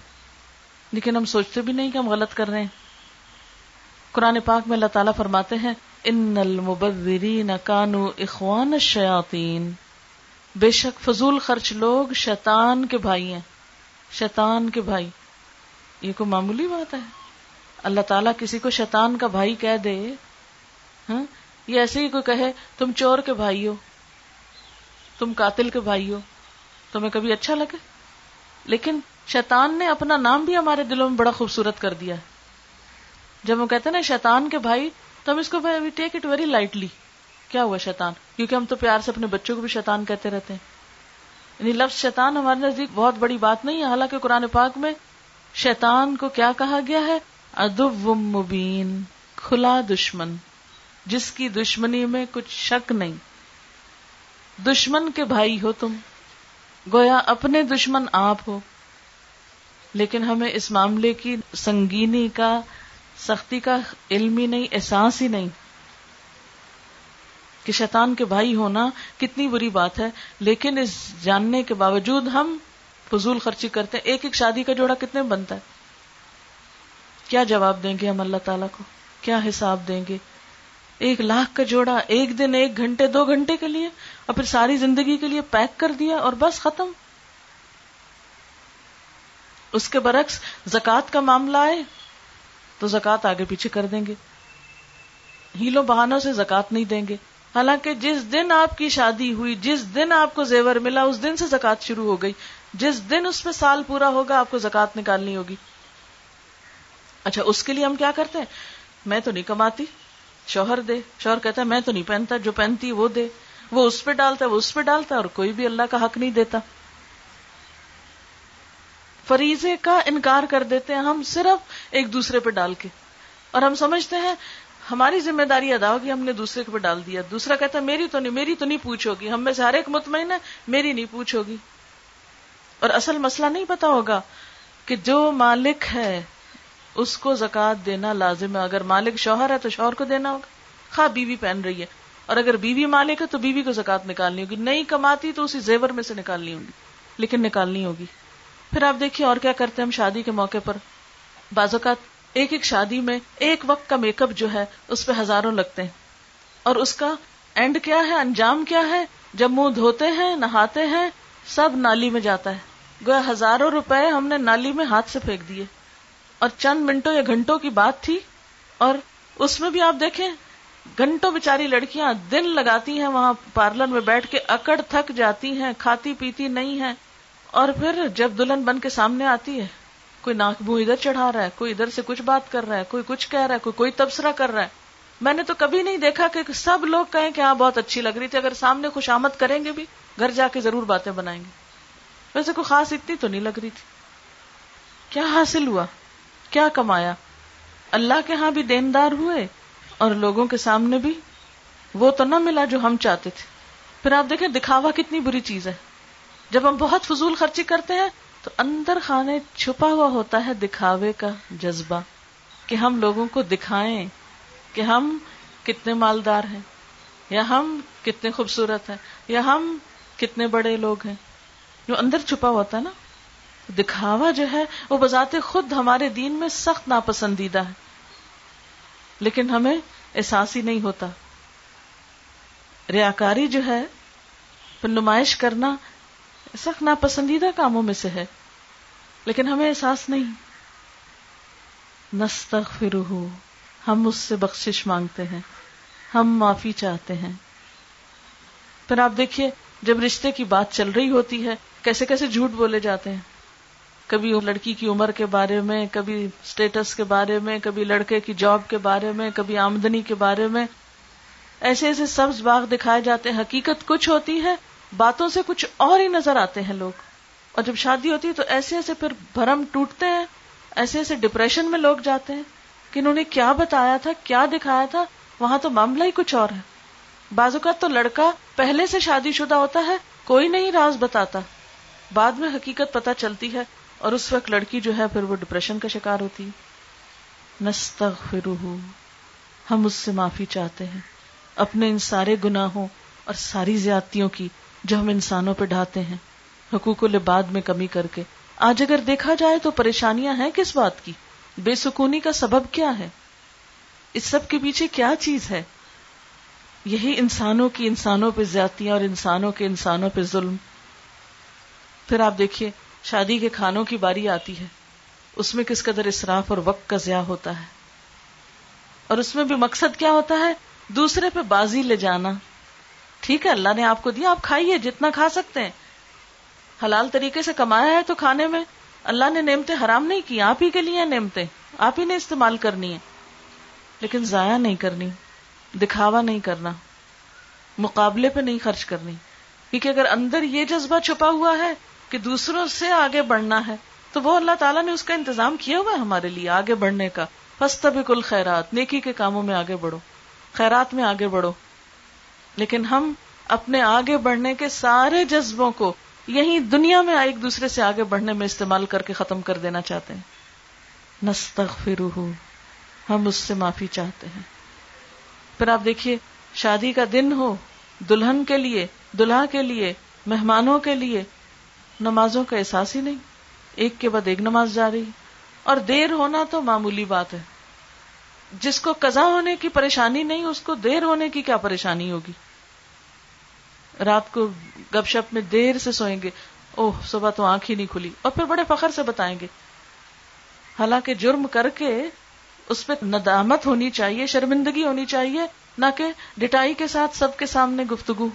لیکن ہم سوچتے بھی نہیں کہ ہم غلط کر رہے ہیں۔ قرآن پاک میں اللہ تعالیٰ فرماتے ہیں، ان المبذرین کانو اخوان الشیاطین بے شک فضول خرچ لوگ شیطان کے بھائی ہیں۔ شیطان کے بھائی۔ یہ کوئی معمولی بات ہے؟ اللہ تعالیٰ کسی کو شیطان کا بھائی کہہ دے ہاں؟ یہ ایسے ہی کوئی کہے، تم چور کے بھائی ہو۔ تم قاتل کے بھائی ہو۔ تمہیں کبھی اچھا لگے؟ لیکن شیطان نے اپنا نام بھی ہمارے دلوں میں بڑا خوبصورت کر دیا ہے۔ جب ہم کہتے ہیں نا شیطان کے بھائی، تو ہم اس کو ٹیک اٹ ویری لائٹلی کیا ہوا شیطان؟ کیونکہ ہم تو پیار سے اپنے بچوں کو بھی شیطان کہتے رہتے ہیں۔ یعنی لفظ شیطان ہمارے نزدیک بہت بڑی بات نہیں ہے۔ حالانکہ قرآن پاک میں شیطان کو کیا کہا گیا ہے؟ ادب مبین، کھلا دشمن۔ جس کی دشمنی میں کچھ شک نہیں۔ دشمن کے بھائی ہو تم۔ گویا اپنے دشمن آپ ہو۔ لیکن ہمیں اس معاملے کی سنگینی کا، سختی کا علم ہی نہیں، احساس ہی نہیں کہ شیطان کے بھائی ہونا کتنی بری بات ہے۔ لیکن اس جاننے کے باوجود ہم فضول خرچی کرتے ہیں۔ ایک ایک شادی کا جوڑا کتنے بنتا ہے؟ کیا جواب دیں گے ہم اللہ تعالیٰ کو؟ کیا حساب دیں گے؟ ایک لاکھ کا جوڑا ایک دن ایک گھنٹے، دو گھنٹے کے لیے؟ اور پھر ساری زندگی کے لیے پیک کر دیا اور بس ختم۔ اس کے برعکس زکات کا معاملہ آئے تو زکات آگے پیچھے کر دیں گے۔ ہیلوں بہانوں سے زکات نہیں دیں گے۔ حالانکہ جس دن آپ کی شادی ہوئی، جس دن آپ کو زیور ملا، اس دن سے زکات شروع ہو گئی۔ جس دن اس میں سال پورا ہوگا، آپ کو زکات نکالنی ہوگی۔ اچھا اس کے لیے ہم کیا کرتے ہیں؟ میں تو نہیں کماتی، شوہر دے۔ شوہر کہتا ہے، میں تو نہیں پہنتا، جو پہنتی وہ دے۔ وہ اس پہ ڈالتا ہے، وہ اس پہ ڈالتا ہے اور کوئی بھی اللہ کا حق نہیں دیتا۔ فریضے کا انکار کر دیتے ہیں ہم صرف ایک دوسرے پہ ڈال کے۔ اور ہم سمجھتے ہیں، ہماری ذمہ داری ادا ہوگی، ہم نے دوسرے پہ ڈال دیا۔ دوسرا کہتا ہے، میری تو نہیں، میری تو نہیں پوچھو گی ہم میں سے ہر ایک مطمئن ہے، میری نہیں پوچھو گی اور اصل مسئلہ نہیں پتا ہوگا کہ جو مالک ہے، اس کو زکات دینا لازم ہے۔ اگر مالک شوہر ہے تو شوہر کو دینا ہوگا۔ خواہ بیوی پہن رہی ہے۔ اور اگر بیوی مالک ہے تو بیوی کو زکات نکالنی ہوگی۔ نہیں کماتی تو اسی زیور میں سے نکالنی ہوگی، لیکن نکالنی ہوگی۔ پھر آپ دیکھیے اور کیا کرتے ہیں ہم شادی کے موقع پر؟ بعض اوقات ایک ایک شادی میں ایک وقت کا میک اپ جو ہے، اس پہ ہزاروں لگتے ہیں۔ اور اس کا اینڈ کیا ہے؟ انجام کیا ہے؟ جب منہ دھوتے ہیں، نہاتے ہیں، سب نالی میں جاتا ہے۔ گویا ہزاروں روپے ہم نے نالی میں ہاتھ سے پھینک دیے۔ اور چند منٹوں یا گھنٹوں کی بات تھی، اور اس میں بھی آپ دیکھیں گھنٹوں بےچاری لڑکیاں دن لگاتی ہیں وہاں پارلر میں بیٹھ کے، اکڑ تھک جاتی ہیں، کھاتی پیتی نہیں ہے اور پھر جب دلہن بن کے سامنے آتی ہے، کوئی ناک منہ ادھر چڑھا رہا ہے، کوئی ادھر سے کچھ بات کر رہا ہے، کوئی کچھ کہہ رہا ہے، کوئی کوئی تبصرہ کر رہا ہے۔ میں نے تو کبھی نہیں دیکھا کہ سب لوگ کہیں کہ ہاں بہت اچھی لگ رہی تھی۔ اگر سامنے خوش آمد کریں گے بھی، گھر جا کے ضرور باتیں بنائیں گے۔ ویسے کوئی خاص اتنی تو نہیں لگ رہی تھی۔ کیا حاصل ہوا؟ کیا کمایا؟ اللہ کے ہاں بھی دیندار ہوئے؟ اور لوگوں کے سامنے بھی وہ تو نہ ملا جو ہم چاہتے تھے۔ پھر آپ دیکھیں دکھاوا کتنی بری چیز ہے۔ جب ہم بہت فضول خرچی کرتے ہیں تو اندر خانے چھپا ہوا ہوتا ہے دکھاوے کا جذبہ کہ ہم لوگوں کو دکھائیں کہ ہم کتنے مالدار ہیں، یا ہم کتنے خوبصورت ہیں، یا ہم کتنے بڑے لوگ ہیں۔ جو اندر چھپا ہوتا ہے نا، دکھاوا جو ہے، وہ بذات خود ہمارے دین میں سخت ناپسندیدہ ہے۔ لیکن ہمیں احساس ہی نہیں ہوتا۔ ریاکاری جو ہے، نمائش کرنا سخت ناپسندیدہ کاموں میں سے ہے، لیکن ہمیں احساس نہیں۔ نستغفرہ، ہم اس سے بخشش مانگتے ہیں، ہم معافی چاہتے ہیں۔ پھر آپ دیکھیے، جب رشتے کی بات چل رہی ہوتی ہے، کیسے کیسے جھوٹ بولے جاتے ہیں۔ کبھی لڑکی کی عمر کے بارے میں، کبھی اسٹیٹس کے بارے میں، کبھی لڑکے کی جاب کے بارے میں، کبھی آمدنی کے بارے میں۔ ایسے ایسے سبز باغ دکھائے جاتے ہیں۔ حقیقت کچھ ہوتی ہے، باتوں سے کچھ اور ہی نظر آتے ہیں لوگ۔ اور جب شادی ہوتی ہے تو ایسے ایسے پھر بھرم ٹوٹتے ہیں۔ ایسے ایسے ڈپریشن میں لوگ جاتے ہیں کہ انہوں نے کیا بتایا تھا، کیا دکھایا تھا، وہاں تو معاملہ ہی کچھ اور ہے۔ بعض اوقات تو لڑکا پہلے سے شادی شدہ ہوتا ہے، کوئی نہیں راز بتاتا۔ بعد میں حقیقت پتہ چلتی ہے اور اس وقت لڑکی جو ہے پھر وہ ڈپریشن کا شکار ہوتی۔ نستغفرہ، ہم اس سے معافی چاہتے ہیں۔ اپنے ان سارے گناہوں اور ساری زیادتیوں کی جو ہم انسانوں پہ ڈھاتے ہیں، حقوق العباد میں کمی کر کے۔ آج اگر دیکھا جائے تو پریشانیاں ہیں کس بات کی؟ بے سکونی کا سبب کیا ہے؟ اس سب کے پیچھے کیا چیز ہے؟ یہی انسانوں کی انسانوں پہ زیادتیاں اور انسانوں کے انسانوں پہ ظلم۔ پھر آپ دیکھیے شادی کے کھانوں کی باری آتی ہے۔ اس میں کس قدر اسراف اور وقت کا ضیاع ہوتا ہے۔ اور اس میں بھی مقصد کیا ہوتا ہے؟ دوسرے پہ بازی لے جانا۔ ٹھیک ہے، اللہ نے آپ کو دیا، آپ کھائیے، جتنا کھا سکتے ہیں۔ حلال طریقے سے کمایا ہے تو کھانے میں۔ اللہ نے نعمتیں حرام نہیں کی، آپ ہی کے لیے نعمتیں۔ آپ ہی نے استعمال کرنی ہے لیکن ضائع نہیں کرنی، دکھاوا نہیں کرنا، مقابلے پہ نہیں خرچ کرنی۔ کیونکہ اگر اندر یہ جذبہ چھپا ہوا ہے کہ دوسروں سے آگے بڑھنا ہے۔ تو وہ اللہ تعالیٰ نے اس کا انتظام کیا ہوا ہے ہمارے لیے آگے بڑھنے کا۔ فسط کل خیرات نیکی کے کاموں میں آگے بڑھو۔ خیرات میں آگے بڑھو۔ لیکن ہم اپنے آگے بڑھنے کے سارے جذبوں کو یہی دنیا میں ایک دوسرے سے آگے بڑھنے میں استعمال کر کے ختم کر دینا چاہتے ہیں۔ نستغفرہ ہم اس سے معافی چاہتے ہیں۔ پھر آپ دیکھیے، شادی کا دن ہو، دلہن کے لیے، دلہا کے لیے، مہمانوں کے لیے نمازوں کا احساس ہی نہیں۔ ایک کے بعد ایک نماز جا رہی اور دیر ہونا تو معمولی بات ہے۔ جس کو قضا ہونے کی پریشانی نہیں، اس کو دیر ہونے کی کیا پریشانی ہوگی؟ رات کو گپ شپ میں دیر سے سوئیں گے۔ اوہ، صبح تو آنکھ ہی نہیں کھلی۔ اور پھر بڑے فخر سے بتائیں گے۔ حالانکہ جرم کر کے اس پہ ندامت ہونی چاہیے، شرمندگی ہونی چاہیے، نہ کہ ڈٹائی کے ساتھ سب کے سامنے گفتگو۔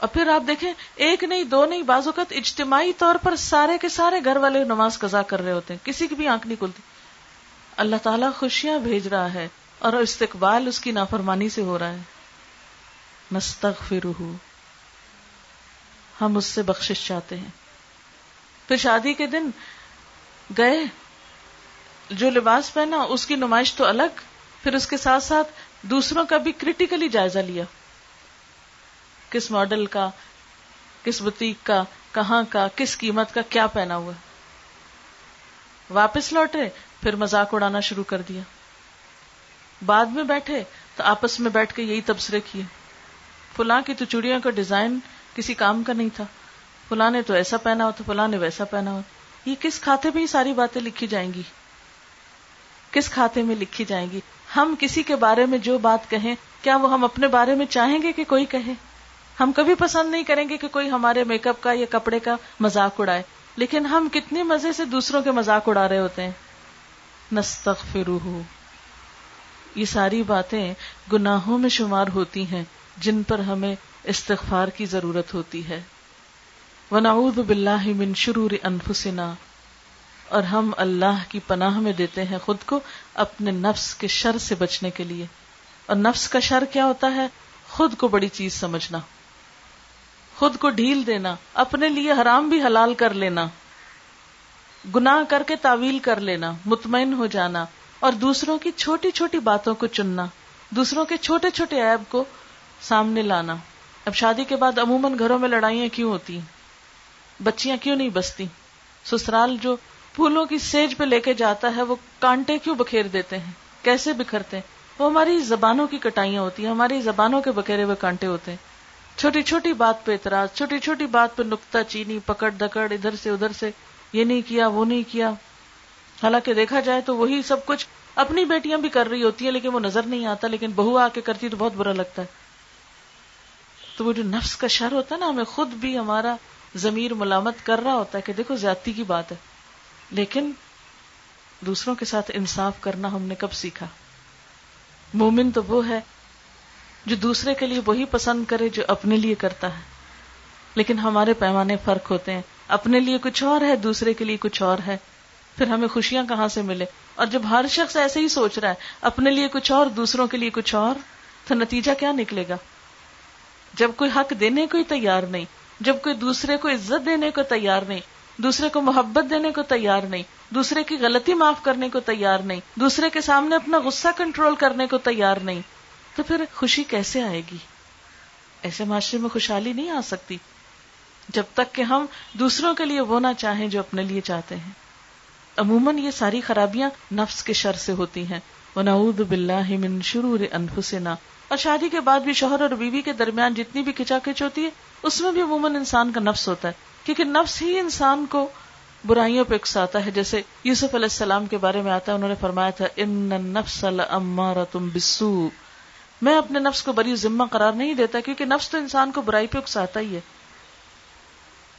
اور پھر آپ دیکھیں، ایک نہیں، دو نہیں، بعض اوقات اجتماعی طور پر سارے کے سارے گھر والے نماز قضا کر رہے ہوتے ہیں۔ کسی کی بھی آنکھ نہیں کھلتی۔ اللہ تعالیٰ خوشیاں بھیج رہا ہے اور استقبال اس کی نافرمانی سے ہو رہا ہے۔ نستغفرہ۔ ہم اس سے بخشش چاہتے ہیں۔ پھر شادی کے دن گئے، جو لباس پہنا، اس کی نمائش تو الگ، پھر اس کے ساتھ ساتھ دوسروں کا بھی کریٹیکلی جائزہ لیا۔ کس ماڈل کا، کس بتیک کا، کہاں کا، کس قیمت کا کیا پہنا ہوا؟ واپس لوٹے، پھر مزاق اڑانا شروع کر دیا۔ بعد میں بیٹھے تو آپس میں بیٹھ کے یہی تبصرے کیے۔ فلاں کی تو چوڑیوں کا ڈیزائن کسی کام کا نہیں تھا۔ فلاں نے تو ایسا پہنا ہو تو فلاں نے ویسا پہنا ہو۔ یہ کس کھاتے میں یہ ساری باتیں لکھی جائیں گی؟ کس کھاتے میں لکھی جائیں گی؟ ہم کسی کے بارے میں جو بات کہیں، کیا وہ ہم اپنے بارے میں چاہیں گے کہ کوئی کہے؟ ہم کبھی پسند نہیں کریں گے کہ کوئی ہمارے میک اپ کا یا کپڑے کا مذاق اڑائے۔ لیکن ہم کتنے مزے سے دوسروں کے مذاق اڑا رہے ہوتے ہیں۔ نستغفروہ۔ یہ ساری باتیں گناہوں میں شمار ہوتی ہیں، جن پر ہمیں استغفار کی ضرورت ہوتی ہے۔ ونعوذ باللہ من شرور انفسنا۔ اور ہم اللہ کی پناہ میں دیتے ہیں خود کو اپنے نفس کے شر سے بچنے کے لیے۔ اور نفس کا شر کیا ہوتا ہے؟ خود کو بڑی چیز سمجھنا۔ خود کو ڈھیل دینا، اپنے لیے حرام بھی حلال کر لینا، گناہ کر کے تعویل کر لینا، مطمئن ہو جانا، اور دوسروں کی چھوٹی چھوٹی باتوں کو چننا، دوسروں کے چھوٹے چھوٹے عیب کو سامنے لانا۔ اب شادی کے بعد عموماً گھروں میں لڑائیاں کیوں ہوتی؟ ہیں بچیاں کیوں نہیں بستی؟ سسرال جو پھولوں کی سیج پہ لے کے جاتا ہے، وہ کانٹے کیوں بکھیر دیتے ہیں؟ کیسے بکھرتے؟ ہیں وہ ہماری زبانوں کی کٹائیاں ہوتی ہیں، ہماری زبانوں کے بکھیرے ہوئے کانٹے ہوتے ہیں۔ چھوٹی چھوٹی بات پہ اعتراض، چھوٹی چھوٹی بات پہ نکتا چینی، پکڑ دکڑ، ادھر سے ادھر سے، یہ نہیں کیا، وہ نہیں کیا۔ حالانکہ دیکھا جائے تو وہی سب کچھ اپنی بیٹیاں بھی کر رہی ہوتی ہیں، لیکن وہ نظر نہیں آتا، لیکن بہو آ کے کرتی تو بہت برا لگتا ہے۔ تو وہ جو نفس کا شر ہوتا ہے نا، ہمیں خود بھی ہمارا ضمیر ملامت کر رہا ہوتا ہے کہ دیکھو زیادتی کی بات ہے۔ لیکن دوسروں کے ساتھ انصاف کرنا ہم نے کب سیکھا؟ مومن تو وہ ہے جو دوسرے کے لیے وہی پسند کرے جو اپنے لیے کرتا ہے۔ لیکن ہمارے پیمانے فرق ہوتے ہیں۔ اپنے لیے کچھ اور ہے، دوسرے کے لیے کچھ اور ہے۔ پھر ہمیں خوشیاں کہاں سے ملے؟ اور جب ہر شخص ایسے ہی سوچ رہا ہے، اپنے لیے کچھ اور، دوسروں کے لیے کچھ اور، تو نتیجہ کیا نکلے گا؟ جب کوئی حق دینے کو ہی تیار نہیں، جب کوئی دوسرے کو عزت دینے کو تیار نہیں، دوسرے کو محبت دینے کو تیار نہیں، دوسرے کی غلطی معاف کرنے کو تیار نہیں، دوسرے کے سامنے اپنا غصہ کنٹرول کرنے کو تیار نہیں تو پھر خوشی کیسے آئے گی؟ ایسے معاشرے میں خوشحالی نہیں آ سکتی، جب تک کہ ہم دوسروں کے لیے وہ نہ چاہیں جو اپنے لیے چاہتے ہیں۔ عموماً یہ ساری خرابیاں نفس کے شر سے ہوتی ہیں۔ من شرور انفسنا۔ اور شادی کے بعد بھی شوہر اور بیوی کے درمیان جتنی بھی کچا کچ ہوتی ہے، اس میں بھی عموماً انسان کا نفس ہوتا ہے۔ کیونکہ نفس ہی انسان کو برائیوں پہ اکساتا ہے۔ جیسے یوسف علیہ السلام کے بارے میں آتا ہے، انہوں نے فرمایا تھا، ان نفس تم بسو میں اپنے نفس کو بری ذمہ قرار نہیں دیتا کیونکہ نفس تو انسان کو برائی پہ اکساتا ہی ہے۔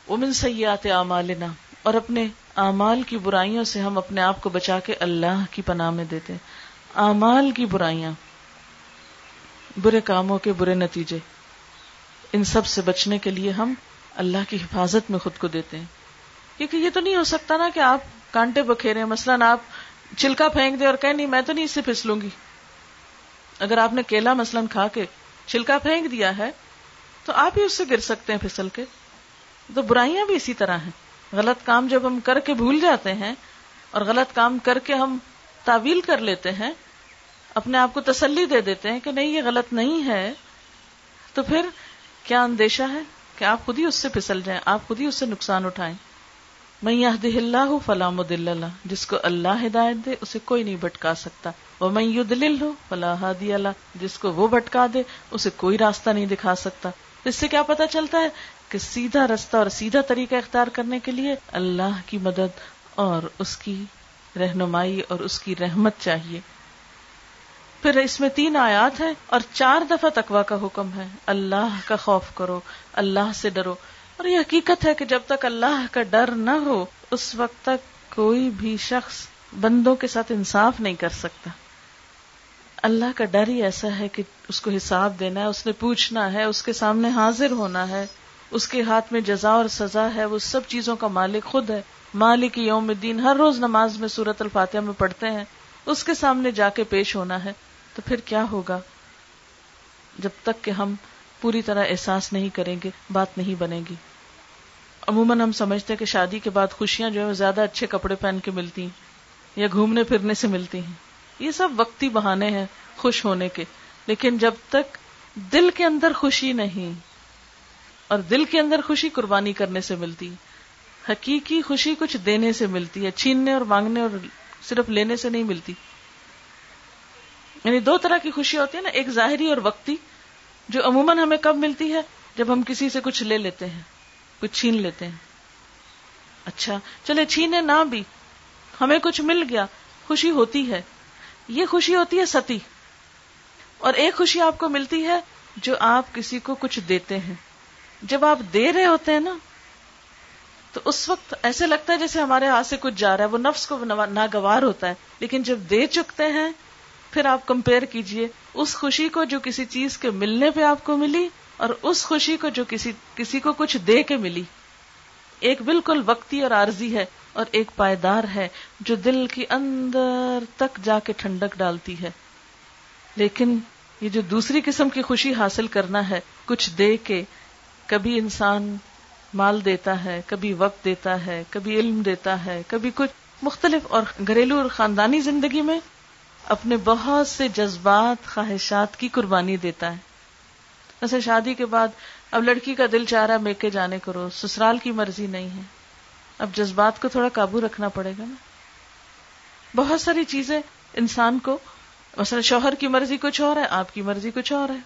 امن سیات اعمالنا اور اپنے اعمال کی برائیوں سے ہم اپنے آپ کو بچا کے اللہ کی پناہ میں دیتے اعمال کی برائیاں، برے کاموں کے برے نتیجے، ان سب سے بچنے کے لیے ہم اللہ کی حفاظت میں خود کو دیتے ہیں۔ کیونکہ یہ تو نہیں ہو سکتا نا کہ آپ کانٹے بکھیرے مثلاً آپ چلکا پھینک دے اور کہ نہیں، میں تو نہیں اس سے پھسلوں گی۔ اگر آپ نے کیلا مثلاً کھا کے چھلکا پھینک دیا ہے، تو آپ ہی اس سے گر سکتے ہیں پھسل کے۔ تو برائیاں بھی اسی طرح ہیں۔ غلط کام جب ہم کر کے بھول جاتے ہیں اور غلط کام کر کے ہم تعویل کر لیتے ہیں، اپنے آپ کو تسلی دے دیتے ہیں کہ نہیں، یہ غلط نہیں ہے، تو پھر کیا اندیشہ ہے کہ آپ خود ہی اس سے پھسل جائیں، آپ خود ہی اس سے نقصان اٹھائیں۔ میں یہ اللہ فلام اللہ جس کو اللہ ہدایت دے، اسے کوئی نہیں بھٹکا سکتا۔ وہ میں یو دل ہو فلاح اللہ جس کو وہ بھٹکا دے، اسے کوئی راستہ نہیں دکھا سکتا۔ اس سے کیا پتا چلتا ہے کہ سیدھا رستہ اور سیدھا طریقہ اختیار کرنے کے لیے اللہ کی مدد اور اس کی رہنمائی اور اس کی رحمت چاہیے۔ پھر اس میں تین آیات ہیں اور چار دفعہ تقوا کا حکم ہے۔ اللہ کا خوف کرو، اللہ سے ڈرو۔ اور یہ حقیقت ہے کہ جب تک اللہ کا ڈر نہ ہو، اس وقت تک کوئی بھی شخص بندوں کے ساتھ انصاف نہیں کر سکتا۔ اللہ کا ڈر ہی ایسا ہے کہ اس کو حساب دینا ہے، اس نے پوچھنا ہے، اس کے سامنے حاضر ہونا ہے، اس کے ہاتھ میں جزا اور سزا ہے، وہ سب چیزوں کا مالک خود ہے۔ مالک یوم دین ہر روز نماز میں سورت الفاتحہ میں پڑھتے ہیں۔ اس کے سامنے جا کے پیش ہونا ہے۔ تو پھر کیا ہوگا؟ جب تک کہ ہم پوری طرح احساس نہیں کریں گے، بات نہیں بنے گی۔ عموماً ہم سمجھتے کہ شادی کے بعد خوشیاں جو ہے زیادہ اچھے کپڑے پہن کے ملتی ہیں یا گھومنے پھرنے سے ملتی ہیں۔ یہ سب وقتی بہانے ہیں خوش ہونے کے۔ لیکن جب تک دل کے اندر خوشی نہیں اور دل کے اندر خوشی قربانی کرنے سے ملتی، حقیقی خوشی کچھ دینے سے ملتی ہے، چھیننے اور مانگنے اور صرف لینے سے نہیں ملتی۔ یعنی دو طرح کی خوشی ہوتی ہے نا، ایک ظاہری اور وقتی، جو عموماً ہمیں کب ملتی ہے؟ جب ہم کسی سے کچھ لے لیتے ہیں، کچھ چھین لیتے ہیں۔ اچھا چلے چھینے نہ بھی، ہمیں کچھ مل گیا، خوشی ہوتی ہے۔ یہ خوشی ہوتی ہے ستی۔ اور ایک خوشی آپ کو ملتی ہے جو آپ کسی کو کچھ دیتے ہیں۔ جب آپ دے رہے ہوتے ہیں نا، تو اس وقت ایسے لگتا ہے جیسے ہمارے ہاتھ سے کچھ جا رہا ہے۔ وہ نفس کو ناگوار ہوتا ہے۔ لیکن جب دے چکتے ہیں، پھر آپ کمپیئر کیجیے۔ اس خوشی کو جو کسی چیز کے ملنے پہ آپ کو ملی اور اس خوشی کو جو کسی کسی کو کچھ دے کے ملی۔ ایک بالکل وقتی اور عارضی ہے۔ اور ایک پائیدار ہے جو دل کی اندر تک جا کے ٹھنڈک ڈالتی ہے۔ لیکن یہ جو دوسری قسم کی خوشی حاصل کرنا ہے، کچھ دے کے کبھی انسان مال دیتا ہے، کبھی وقت دیتا ہے، کبھی علم دیتا ہے، کبھی کچھ۔ مختلف اور گھریلو اور خاندانی زندگی میں اپنے بہت سے جذبات، خواہشات کی قربانی دیتا ہے۔ ویسے شادی کے بعد اب لڑکی کا دل چاہ رہا ہے میکے جانے کرو، سسرال کی مرضی نہیں ہے۔ اب جذبات کو تھوڑا قابو رکھنا پڑے گا نا۔ بہت ساری چیزیں انسان کو، مثلا شوہر کی مرضی کچھ اور ہے، آپ کی مرضی کچھ اور ہے۔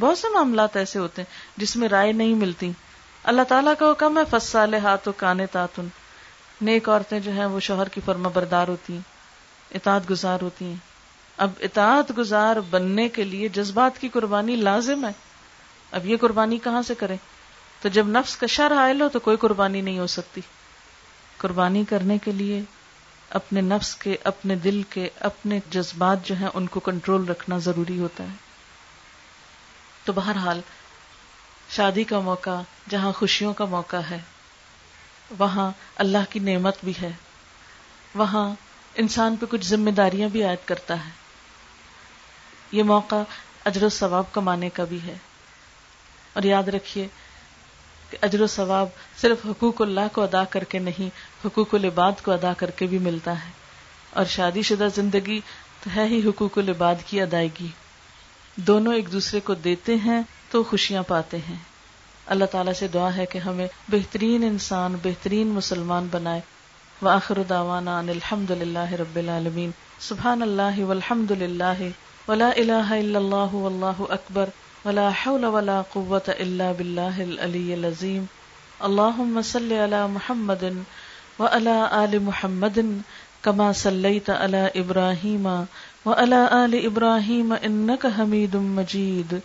بہت سے معاملات ایسے ہوتے ہیں جس میں رائے نہیں ملتی۔ اللہ تعالیٰ کا حکم ہے فسال ہاتھ و کانے تاتن نیک عورتیں جو ہیں، وہ شوہر کی فرما بردار ہوتی ہیں، اطاعت گزار ہوتی ہیں۔ اب اطاعت گزار بننے کے لیے جذبات کی قربانی لازم ہے۔ اب یہ قربانی کہاں سے کرے تو جب نفس کا شر حائل ہو تو کوئی قربانی نہیں ہو سکتی۔ قربانی کرنے کے لیے اپنے نفس کے، اپنے دل کے، اپنے جذبات جو ہیں ان کو کنٹرول رکھنا ضروری ہوتا ہے۔ تو بہرحال، شادی کا موقع، جہاں خوشیوں کا موقع ہے، وہاں اللہ کی نعمت بھی ہے۔ وہاں انسان پہ کچھ ذمہ داریاں بھی عائد کرتا ہے۔ یہ موقع اجر و ثواب کمانے کا بھی ہے۔ اور یاد رکھیے کہ اجر و ثواب صرف حقوق اللہ کو ادا کر کے نہیں حقوق العباد کو ادا کر کے بھی ملتا ہے۔ اور شادی شدہ زندگی تو ہے ہی حقوق العباد کی ادائیگی۔ دونوں ایک دوسرے کو دیتے ہیں تو خوشیاں پاتے ہیں۔ اللہ تعالیٰ سے دعا ہے کہ ہمیں بہترین انسان، بہترین مسلمان بنائے۔ وآخر دعوانا ان الحمد للہ رب العالمین۔ سبحان اللہ والحمد للہ ولا الہ الا اللہ واللہ اکبر۔ ولا حول ولا قوة الا باللہ العلی العظیم۔ اللہم صلی علی محمد محمد وعلى آل محمد كما صليت على إبراهيم وعلى آل إبراهيم إنك حميد مجيد.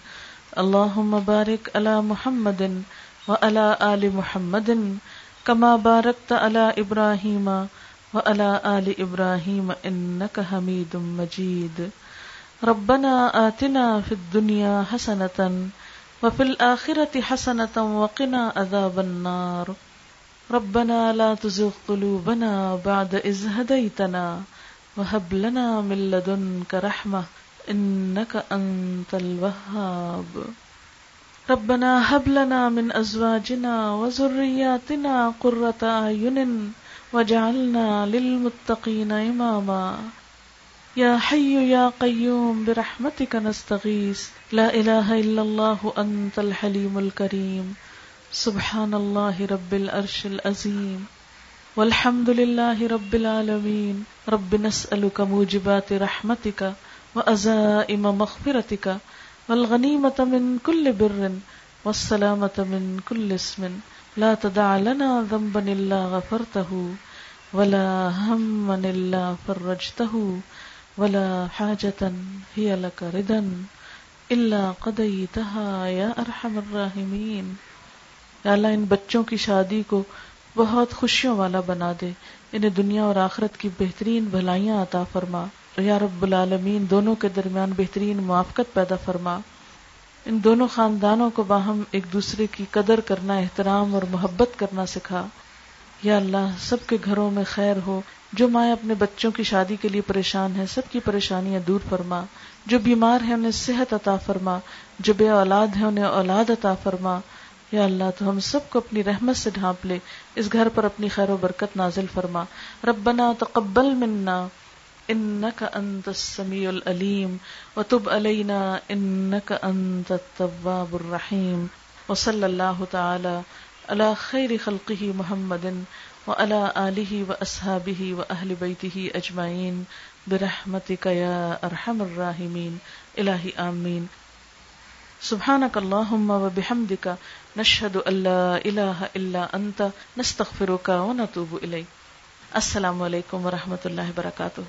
اللهم بارك على محمد وعلى آل محمد کما بارکت علی ابراہیم و علی آل ابراہیم انک حمید مجید ربنا آتنا فی الدنیا حسنتا وفی الآخرة حسنتا وقنا عذاب النار. ربنا لا تزغ قلوبنا بعد إذ هديتنا وهب لنا من لدنك رحمة إنك أنت الوهاب. ربنا هب لنا من ازواجنا وذرياتنا قرة اعين واجعلنا للمتقين اماما یا حی یا قیوم برحمتک نستغیث لا الہ الا اللہ انت الحلیم الكریم سبحان اللہ رب العرش العظیم والحمد للہ رب العالمین رب نسألک موجبات رحمتک وازائم مغفرتک والغنیمة من كل بر والسلامة من كل اسم لا تدع لنا ذنبا الا غفرته ولا هما الا فرجته ولا حاجة هي لك ردا إلا قضيتها يا أرحم الراحمين یا اللہ ان بچوں کی شادی کو بہت خوشیوں والا بنا دے۔ انہیں دنیا اور آخرت کی بہترین بھلائیاں عطا فرما۔ یا رب العالمین، دونوں کے درمیان بہترین موافقت پیدا فرما۔ ان دونوں خاندانوں کو باہم ایک دوسرے کی قدر کرنا، احترام اور محبت کرنا سکھا۔ یا اللہ، سب کے گھروں میں خیر ہو۔ جو مائیں اپنے بچوں کی شادی کے لیے پریشان ہیں، سب کی پریشانیاں دور فرما۔ جو بیمار ہیں، انہیں صحت عطا فرما۔ جو بے اولاد ہیں، انہیں اولاد عطا فرما۔ یا اللہ تو ہم سب کو اپنی رحمت سے ڈھانپ لے، اس گھر پر اپنی خیر و برکت نازل فرما۔ ربنا تقبل منا انك انت السميع العليم وتب علينا انك انت التواب الرحيم وصلى الله تعالى على خير خلقه محمد وعلى آله وأصحابه وأهل بيته أجمعين برحمتك يا أرحم الراحمين إلهي آمين سبحانك اللهم وبحمدك نشهد ان لا اله الا انت نستغفرك ونتوب اليك السلام علیکم ورحمۃ اللہ وبرکاتہ۔